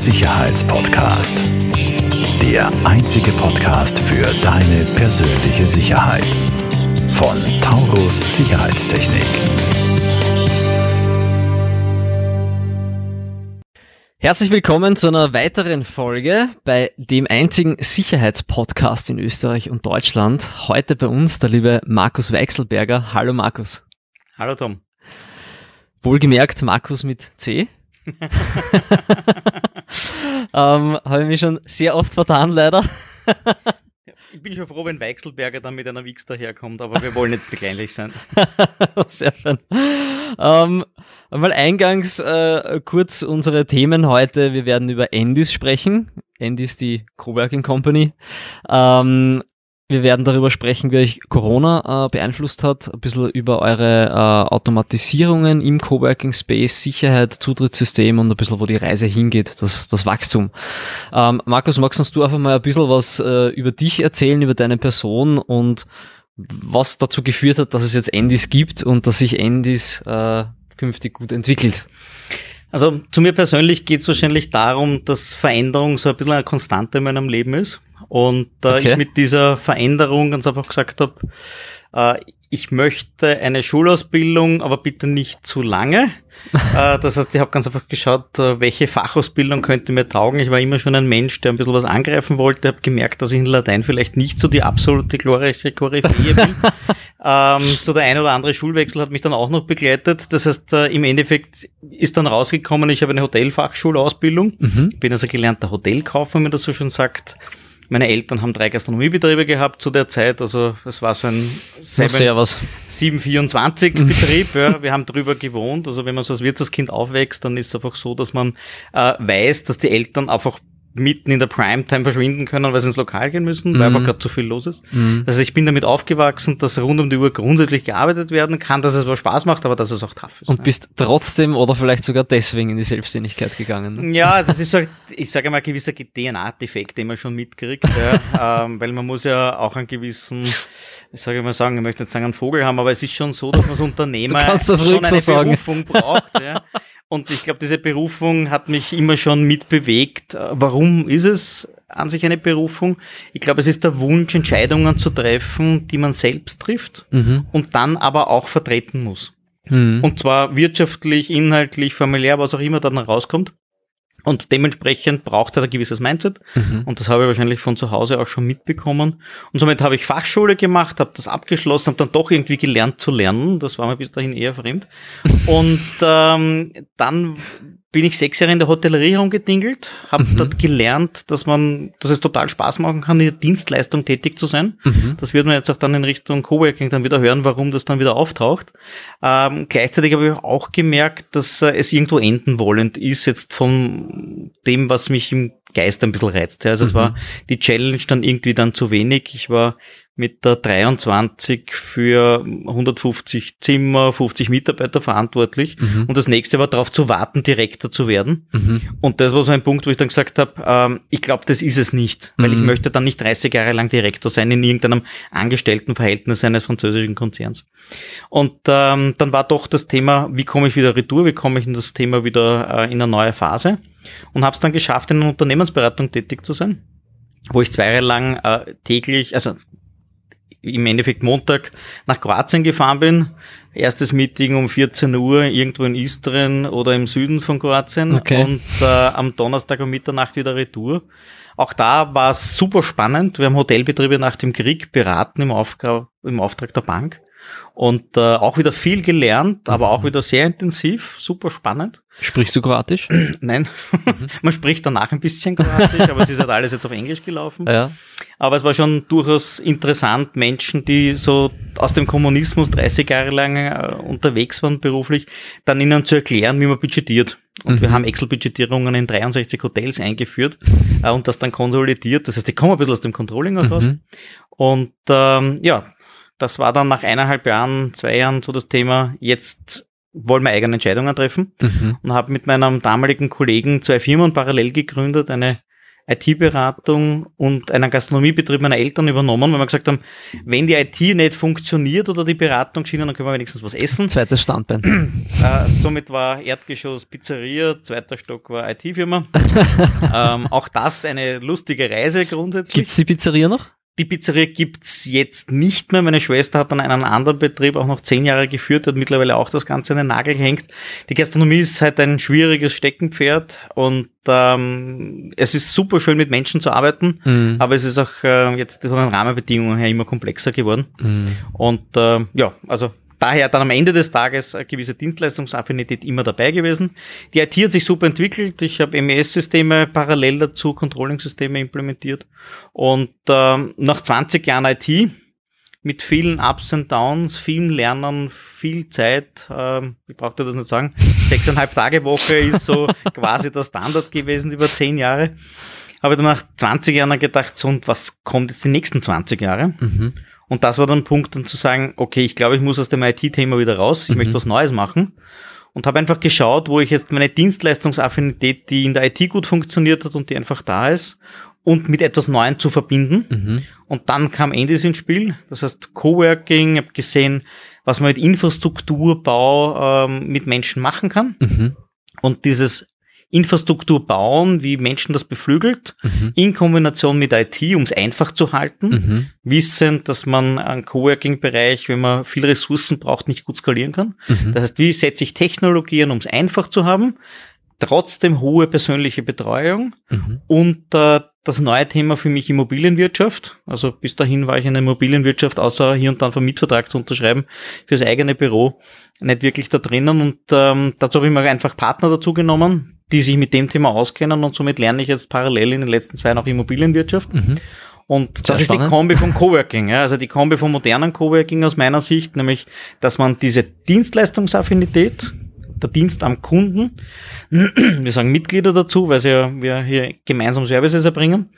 Sicherheitspodcast. Der einzige Podcast für deine persönliche Sicherheit. Von Taurus Sicherheitstechnik. Herzlich willkommen zu einer weiteren Folge bei dem einzigen Sicherheitspodcast in Österreich und Deutschland. Heute bei uns der liebe Markus Weichselberger. Hallo Markus. Hallo Tom. Wohlgemerkt Markus mit C. ähm, Habe ich mich schon sehr oft vertan, leider. ich bin schon froh, wenn Weichselberger dann mit einer Wix daherkommt, aber wir wollen jetzt nicht kleinlich sein. sehr schön. Ähm, mal eingangs äh, kurz unsere Themen heute. Wir werden über Endis sprechen. Endis, die Coworking Company. Ähm, wir werden darüber sprechen, wie euch Corona äh, beeinflusst hat, ein bisschen über eure äh, Automatisierungen im Coworking Space, Sicherheit, Zutrittssystem und ein bisschen, wo die Reise hingeht, das, das Wachstum. Ähm, Markus, magst uns du einfach mal ein bisschen was äh, über dich erzählen, über deine Person und was dazu geführt hat, dass es jetzt Endis gibt und dass sich Endis äh, künftig gut entwickelt? Also zu mir persönlich geht es wahrscheinlich darum, dass Veränderung so ein bisschen eine Konstante in meinem Leben ist. Und äh, okay. ich mit dieser Veränderung ganz einfach gesagt habe, ich möchte eine Schulausbildung, aber bitte nicht zu lange. äh, das heißt, ich habe ganz einfach geschaut, äh, welche Fachausbildung könnte mir taugen. Ich war immer schon ein Mensch, der ein bisschen was angreifen wollte, habe gemerkt, dass ich in Latein vielleicht nicht so die absolute glorreiche Koryphäe bin. ähm, so der ein oder andere Schulwechsel hat mich dann auch noch begleitet. Das heißt, äh, im Endeffekt ist dann rausgekommen, ich habe eine Hotelfachschulausbildung, mhm. bin also gelernter Hotelkaufmann, wenn man das so schon sagt meine Eltern haben drei Gastronomiebetriebe gehabt zu der Zeit, also es war so ein 724 mhm. Betrieb. Ja. Wir haben drüber gewohnt. Also wenn man so als Wirtshauskind aufwächst, dann ist es einfach so, dass man äh, weiß, dass die Eltern einfach mitten in der Primetime verschwinden können, weil sie ins Lokal gehen müssen, weil mhm. einfach gerade zu viel los ist. Mhm. Also ich bin damit aufgewachsen, dass rund um die Uhr grundsätzlich gearbeitet werden kann, dass es aber Spaß macht, aber dass es auch tough ist. Und bist trotzdem oder vielleicht sogar deswegen in die Selbstständigkeit gegangen? Ne? Ja, das ist so, ich sage mal, ein gewisser DNA-Defekt, den man schon mitkriegt, ja, ähm, weil man muss ja auch einen gewissen, ich sage mal sagen, ich möchte nicht sagen einen Vogel haben, aber es ist schon so, dass man als Unternehmer schon eine so Berufung braucht. Ja. Und ich glaube, diese Berufung hat mich immer schon mitbewegt. Warum ist es an sich eine Berufung? Ich glaube, es ist der Wunsch, Entscheidungen zu treffen, die man selbst trifft mhm. und dann aber auch vertreten muss. Mhm. Und zwar wirtschaftlich, inhaltlich, familiär, was auch immer dann rauskommt. Und dementsprechend braucht es ein gewisses Mindset. Mhm. Und das habe ich wahrscheinlich von zu Hause auch schon mitbekommen. Und somit habe ich Fachschule gemacht, habe das abgeschlossen, habe dann doch irgendwie gelernt zu lernen. Das war mir bis dahin eher fremd. Und ähm, dann bin ich sechs Jahre in der Hotellerie herumgedingelt, habe mhm. dort gelernt, dass man, dass es total Spaß machen kann, in der Dienstleistung tätig zu sein. Mhm. Das wird man jetzt auch dann in Richtung Coworking dann wieder hören, warum das dann wieder auftaucht. Ähm, gleichzeitig habe ich auch gemerkt, dass äh, es irgendwo enden wollend ist, jetzt von dem, was mich im Geist ein bisschen reizt. Also mhm. es war die Challenge dann irgendwie dann zu wenig. Ich war mit der 23 für 150 Zimmer, 50 Mitarbeiter verantwortlich. Mhm. Und das nächste war darauf zu warten, Direktor zu werden. Mhm. Und das war so ein Punkt, wo ich dann gesagt habe, ähm, ich glaube, das ist es nicht, weil mhm. ich möchte dann nicht 30 Jahre lang Direktor sein in irgendeinem Angestelltenverhältnis eines französischen Konzerns. Und ähm, dann war doch das Thema, wie komme ich wieder retour, wie komme ich in das Thema wieder äh, in eine neue Phase und habe es dann geschafft, in einer Unternehmensberatung tätig zu sein wo ich zwei Jahre lang äh, täglich, also im Endeffekt Montag nach Kroatien gefahren bin. Erstes Meeting um 14 Uhr irgendwo in Istrien oder im Süden von Kroatien okay. und äh, am Donnerstag um Mitternacht wieder Retour. Auch da war es super spannend. Wir haben Hotelbetriebe nach dem Krieg beraten im, Auftrag, im Auftrag der Bank und äh, auch wieder viel gelernt, aber auch mhm. wieder sehr intensiv, super spannend. Sprichst du Kroatisch? Nein, mhm. man spricht danach ein bisschen Kroatisch, aber es ist halt alles jetzt auf Englisch gelaufen. Ja. Aber es war schon durchaus interessant, Menschen, die so aus dem Kommunismus 30 Jahre lang äh, unterwegs waren beruflich, dann ihnen zu erklären, wie man budgetiert. Und mhm. wir haben Excel-Budgetierungen in 63 Hotels eingeführt äh, und das dann konsolidiert. Das heißt, die kommen ein bisschen aus dem Controlling auch raus. Mhm. Und ähm, ja, das war dann nach eineinhalb Jahren, zwei Jahren so das Thema, jetzt wollen wir eigene Entscheidungen treffen mhm. und habe mit meinem damaligen Kollegen zwei Firmen parallel gegründet, eine IT-Beratung und einen Gastronomiebetrieb meiner Eltern übernommen, weil wir gesagt haben, wenn die IT nicht funktioniert oder die Beratungsschiene, dann können wir wenigstens was essen. Zweites Standbein. Äh, somit war Erdgeschoss Pizzeria, zweiter Stock war IT-Firma. ähm, auch das eine lustige Reise grundsätzlich. Gibt's die Pizzeria noch? Die Pizzeria gibt's jetzt nicht mehr. Meine Schwester hat dann einen anderen Betrieb auch noch zehn Jahre geführt, hat mittlerweile auch das Ganze an den Nagel gehängt. Die Gastronomie ist halt ein schwieriges Steckenpferd und ähm, es ist super schön mit Menschen zu arbeiten, Mhm. aber es ist auch äh, jetzt von den Rahmenbedingungen her immer komplexer geworden. Mhm. Und äh, ja, also daher dann am Ende des Tages eine gewisse Dienstleistungsaffinität immer dabei gewesen. Die IT hat sich super entwickelt. Ich habe MES-Systeme parallel dazu, Controlling-Systeme implementiert. Und ähm, nach 20 Jahren IT mit vielen Ups und Downs, vielen Lernen, viel Zeit, ähm, ich brauchte das nicht sagen, sechseinhalb Tage Woche ist so quasi der Standard gewesen über zehn Jahre. Habe dann nach 20 Jahren gedacht, so und was kommt jetzt die nächsten 20 Jahre? Mhm. Und das war dann ein Punkt, dann zu sagen, okay, ich glaube, ich muss aus dem IT-Thema wieder raus, ich Mhm. möchte was Neues machen. Und habe einfach geschaut, wo ich jetzt meine Dienstleistungsaffinität, die in der IT gut funktioniert hat und die einfach da ist, und mit etwas Neuem zu verbinden. Mhm. Und dann kam Endis ins Spiel, das heißt Coworking, ich habe gesehen, was man mit Infrastrukturbau ähm, mit Menschen machen kann. Mhm. Und dieses Infrastruktur bauen, wie Menschen das beflügelt, Mhm. in Kombination mit IT, um es einfach zu halten Mhm. wissend, dass man einen Coworking-Bereich, wenn man viel Ressourcen braucht, nicht gut skalieren kann. Mhm. Das heißt, wie setze ich Technologien, um es einfach zu haben, trotzdem hohe persönliche Betreuung Mhm. und äh, das neue Thema für mich Immobilienwirtschaft. Also bis dahin war ich in der Immobilienwirtschaft, außer hier und dann einen Mietvertrag zu unterschreiben fürs eigene Büro, nicht wirklich da drinnen. Und ähm, dazu habe ich mir einfach Partner dazu genommen, die sich mit dem Thema auskennen und somit lerne ich jetzt parallel in den letzten zwei Jahren auch Immobilienwirtschaft. Mhm. Und Sehr das ist spannend. die Kombi vom Coworking, ja, also die Kombi vom modernen Coworking aus meiner Sicht, nämlich, dass man diese Dienstleistungsaffinität, der Dienst am Kunden, wir sagen Mitglieder dazu, weil sie ja, wir hier gemeinsam Services erbringen,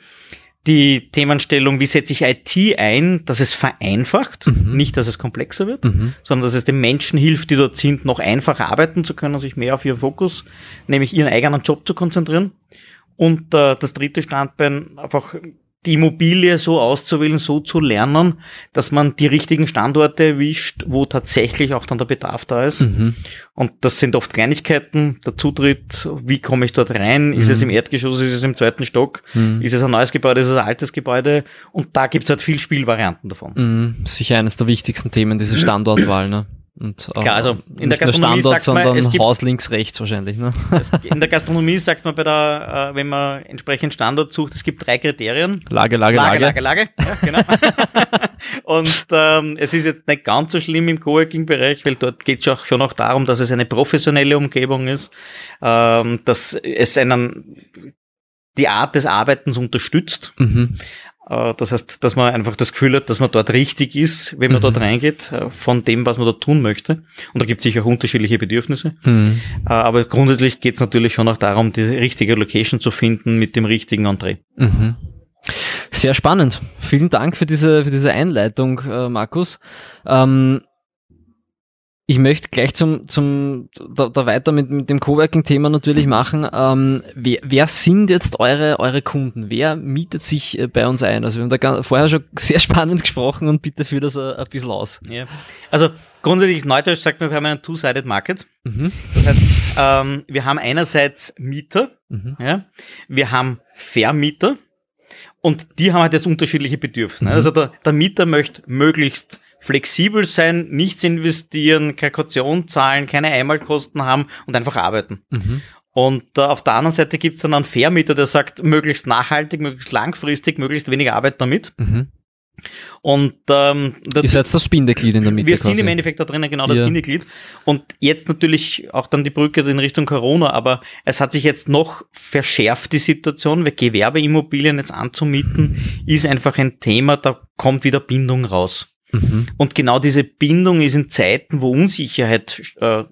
die Themenstellung, wie setze ich IT ein, dass es vereinfacht, Mhm. nicht, dass es komplexer wird, Mhm. sondern dass es den Menschen hilft, die dort sind, noch einfacher arbeiten zu können, sich mehr auf ihren Fokus, nämlich ihren eigenen Job zu konzentrieren. Und äh, das dritte Standbein, einfach die Immobilie so auszuwählen, so zu lernen, dass man die richtigen Standorte erwischt, wo tatsächlich auch dann der Bedarf da ist. Mhm. Und das sind oft Kleinigkeiten, der Zutritt, wie komme ich dort rein, ist Mhm. es im Erdgeschoss, ist es im zweiten Stock, Mhm. ist es ein neues Gebäude, ist es ein altes Gebäude und da gibt's halt viel Spielvarianten davon. Mhm. Sicher eines der wichtigsten Themen, diese Standortwahl, ne? Und auch Klar, also in der Gastronomie Standort, sagt man, es gibt- Haus links, rechts wahrscheinlich, ne? In der Gastronomie sagt man bei der, äh, wenn man entsprechend Standort sucht, es gibt drei Kriterien. Lage, Lage, Lage, Lage. Lage, Lage. Ja, genau. und ähm, es ist jetzt nicht ganz so schlimm im Coworking-Bereich, weil dort geht es auch schon auch darum, dass es eine professionelle Umgebung ist, ähm, dass es einen die Art des Arbeitens unterstützt. Mhm. Äh, Das heißt, dass man einfach das Gefühl hat, dass man dort richtig ist, wenn man Mhm. dort reingeht, äh, von dem, was man dort tun möchte. Und da gibt es sicher auch unterschiedliche Bedürfnisse. Mhm. Äh, Aber grundsätzlich geht es natürlich schon auch darum, die richtige Location zu finden mit dem richtigen Entree. Mhm. Sehr spannend. Vielen Dank für diese, für diese Einleitung, Markus. Ähm, ich möchte gleich zum, zum da, da weiter mit, mit dem Coworking-Thema natürlich machen. Ähm, wer, wer sind jetzt eure, eure Kunden? Wer mietet sich äh, bei uns ein? Also wir haben da vorher schon sehr spannend gesprochen und bitte führ das ein, ein bisschen aus. Ja. Also grundsätzlich Neudeutsch sagt man, wir haben einen Two-Sided Market. Mhm. Das heißt, ähm, wir haben einerseits Mieter, Mhm. ja, wir haben Vermieter und die haben halt jetzt unterschiedliche Bedürfnisse. ne? Mhm. Also der, der Mieter möchte möglichst flexibel sein, nichts investieren, keine Kaution zahlen, keine Einmalkosten haben und einfach arbeiten. Mhm. Und äh, auf der anderen Seite gibt es dann einen Vermieter, der sagt, möglichst nachhaltig, möglichst langfristig, möglichst wenig Arbeit damit. Mhm. Und ähm, Ihr seid das Bindeglied in der Mitte wir sind quasi. im Endeffekt da drinnen genau das Ja. Bindeglied. Und jetzt natürlich auch dann die Brücke in Richtung Corona, aber es hat sich jetzt noch verschärft, die Situation, weil Gewerbeimmobilien jetzt anzumieten, ist einfach ein Thema, da kommt wieder Bindung raus. Mhm. Und genau diese Bindung ist in Zeiten, wo Unsicherheit äh,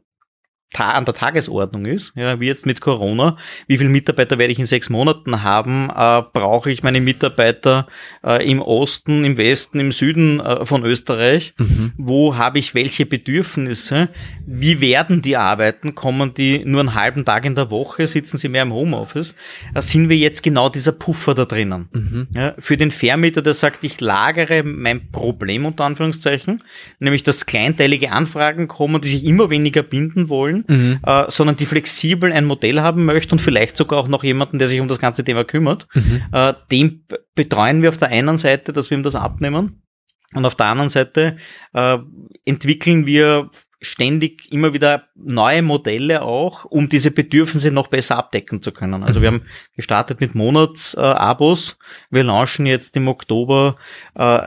an der Tagesordnung ist, ja, wie jetzt mit Corona, wie viele Mitarbeiter werde ich in sechs Monaten haben, äh, brauche ich meine Mitarbeiter äh, im Osten, im Westen, im Süden äh, von Österreich, mhm. wo habe ich welche Bedürfnisse, wie werden die arbeiten, kommen die nur einen halben Tag in der Woche, sitzen sie mehr im Homeoffice, da sind wir jetzt genau dieser Puffer da drinnen. Mhm. Ja, für den Vermieter, der sagt, ich lagere mein Problem unter Anführungszeichen, nämlich dass kleinteilige Anfragen kommen, die sich immer weniger binden wollen, mhm. äh, sondern die flexibel ein Modell haben möchte und vielleicht sogar auch noch jemanden, der sich um das ganze Thema kümmert. Mhm. Äh, dem betreuen wir auf der einen Seite, dass wir ihm das abnehmen. Und auf der anderen Seite äh, entwickeln wir ständig immer wieder neue Modelle auch, um diese Bedürfnisse noch besser abdecken zu können. Also wir mhm. haben gestartet mit Monatsabos. Äh, wir launchen jetzt im Oktober äh,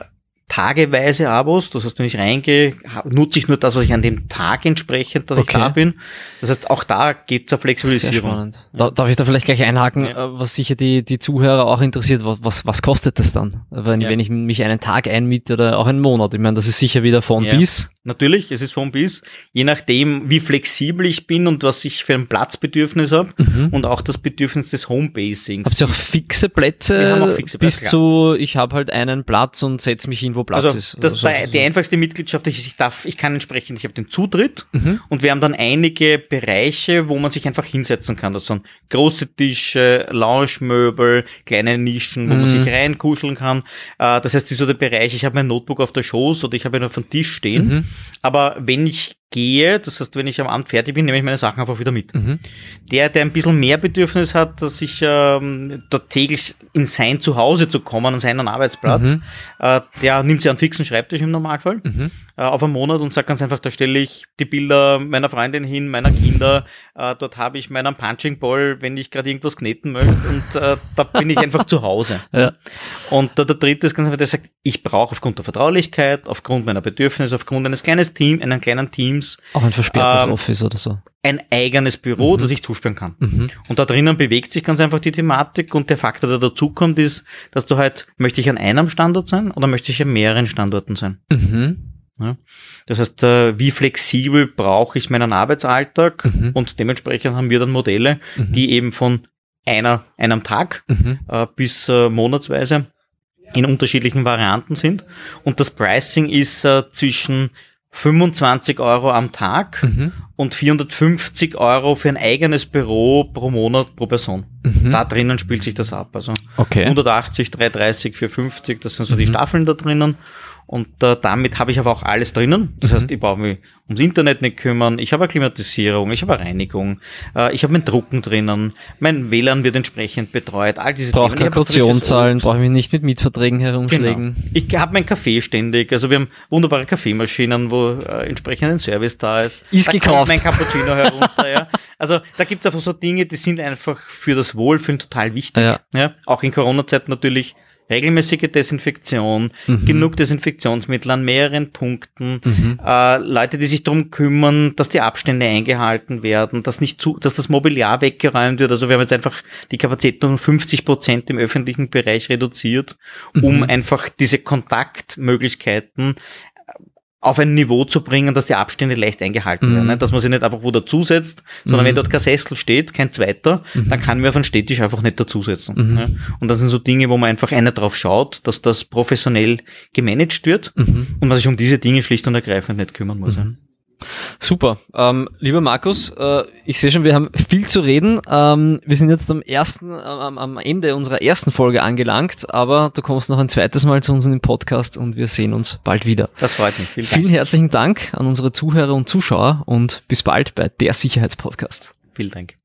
tageweise Abos. Das heißt, wenn ich reingehe, nutze ich nur das, was ich an dem Tag entsprechend, dass okay. ich da bin. Das heißt, auch da geht es eine Flexibilisierung. Darf ich da vielleicht gleich einhaken, ja. Äh, was sicher die, die Zuhörer auch interessiert, was, was kostet das dann? Wenn, ja. wenn ich mich einen Tag einmiete oder auch einen Monat? Ich meine, das ist sicher wieder von bis. Natürlich, es ist von bis. Je nachdem, wie flexibel ich bin und was ich für ein Platzbedürfnis habe mhm. und auch das Bedürfnis des Homebasings. Habt ihr auch fixe Plätze? Wir haben auch fixe Plätze. Bis zu, ich habe halt einen Platz und setze mich hin, wo Platz also, ist. Das so. die einfachste Mitgliedschaft ist, ich darf, ich kann entsprechend, ich habe den Zutritt mhm. und wir haben dann einige Bereiche, wo man sich einfach hinsetzen kann. Das sind große Tische, Lounge-Möbel, kleine Nischen, wo mhm. man sich reinkuscheln kann. Äh, das heißt, das ist so der Bereich, ich habe mein Notebook auf der Schoß oder ich habe ihn auf dem Tisch stehen. Mhm. Aber wenn ich gehe, das heißt, wenn ich am Abend fertig bin, nehme ich meine Sachen einfach wieder mit. Mhm. Der, der ein bisschen mehr Bedürfnis hat, dass ich ähm, dort täglich in sein Zuhause zu kommen, an seinen Arbeitsplatz, mhm. äh, der nimmt sich einen fixen Schreibtisch im Normalfall mhm. äh, auf einen Monat und sagt ganz einfach, da stelle ich die Bilder meiner Freundin hin, meiner Kinder, äh, dort habe ich meinen Punching Ball, wenn ich gerade irgendwas kneten möchte und äh, da bin ich einfach zu Hause. Ja. Und der, der dritte ist ganz einfach, der sagt, ich brauche aufgrund der Vertraulichkeit, aufgrund meiner Bedürfnisse, aufgrund eines kleinen Teams, einen kleinen Teams. Auch ein versperrtes ähm, Office oder so. Ein eigenes Büro, mhm. das ich zusperren kann. Mhm. Und da drinnen bewegt sich ganz einfach die Thematik und der Faktor, der dazukommt, ist, dass du halt, möchte ich an einem Standort sein oder möchte ich an mehreren Standorten sein? Mhm. Ja. Das heißt, äh, wie flexibel brauche ich meinen Arbeitsalltag mhm. und dementsprechend haben wir dann Modelle, mhm. die eben von einer, einem Tag mhm. äh, bis äh, monatsweise in unterschiedlichen Varianten sind. Und das Pricing ist äh, zwischen 25 Euro am Tag mhm. und 450 Euro für ein eigenes Büro pro Monat pro Person. Mhm. Da drinnen spielt sich das ab. Also okay. 180, 330, 450, das sind so die mhm. Staffeln da drinnen. Und äh, damit habe ich aber auch alles drinnen. Das mhm. heißt, ich brauche mich ums Internet nicht kümmern. Ich habe eine Klimatisierung, ich habe eine Reinigung, äh, ich habe mein Drucken drinnen, mein WLAN wird entsprechend betreut. All diese Brauche keine Kaution zahlen, brauche ich mich nicht mit Mietverträgen herumschlägen. Genau. Ich habe mein Kaffee ständig. Also wir haben wunderbare Kaffeemaschinen, wo äh, entsprechend ein Service da ist. Ist da gekauft. mein Cappuccino herunter. ja. Also da gibt es einfach so Dinge, die sind einfach für das Wohlfühlen total wichtig. Ja. Ja. Auch in Corona-Zeit natürlich regelmäßige Desinfektion, mhm. genug Desinfektionsmittel an mehreren Punkten, mhm. äh, Leute, die sich darum kümmern, dass die Abstände eingehalten werden, dass nicht zu, dass das Mobiliar weggeräumt wird. Also wir haben jetzt einfach die Kapazität um 50 Prozent im öffentlichen Bereich reduziert, um mhm. einfach diese Kontaktmöglichkeiten auf ein Niveau zu bringen, dass die Abstände leicht eingehalten werden. Mhm. Dass man sich nicht einfach wo dazusetzt, sondern mhm. wenn dort kein Sessel steht, kein zweiter, mhm. dann kann man auf einen Städtisch einfach nicht dazusetzen. Mhm. Und das sind so Dinge, wo man einfach einer drauf schaut, dass das professionell gemanagt wird mhm. und man sich um diese Dinge schlicht und ergreifend nicht kümmern muss. Mhm. Super. Ähm, lieber Markus, äh, ich sehe schon, wir haben viel zu reden. Ähm, wir sind jetzt am ersten, äh, am Ende unserer ersten Folge angelangt, aber du kommst noch ein zweites Mal zu uns in den Podcast und wir sehen uns bald wieder. Das freut mich. Vielen, Vielen herzlichen Dank an unsere Zuhörer und Zuschauer und bis bald bei der Sicherheitspodcast. Vielen Dank.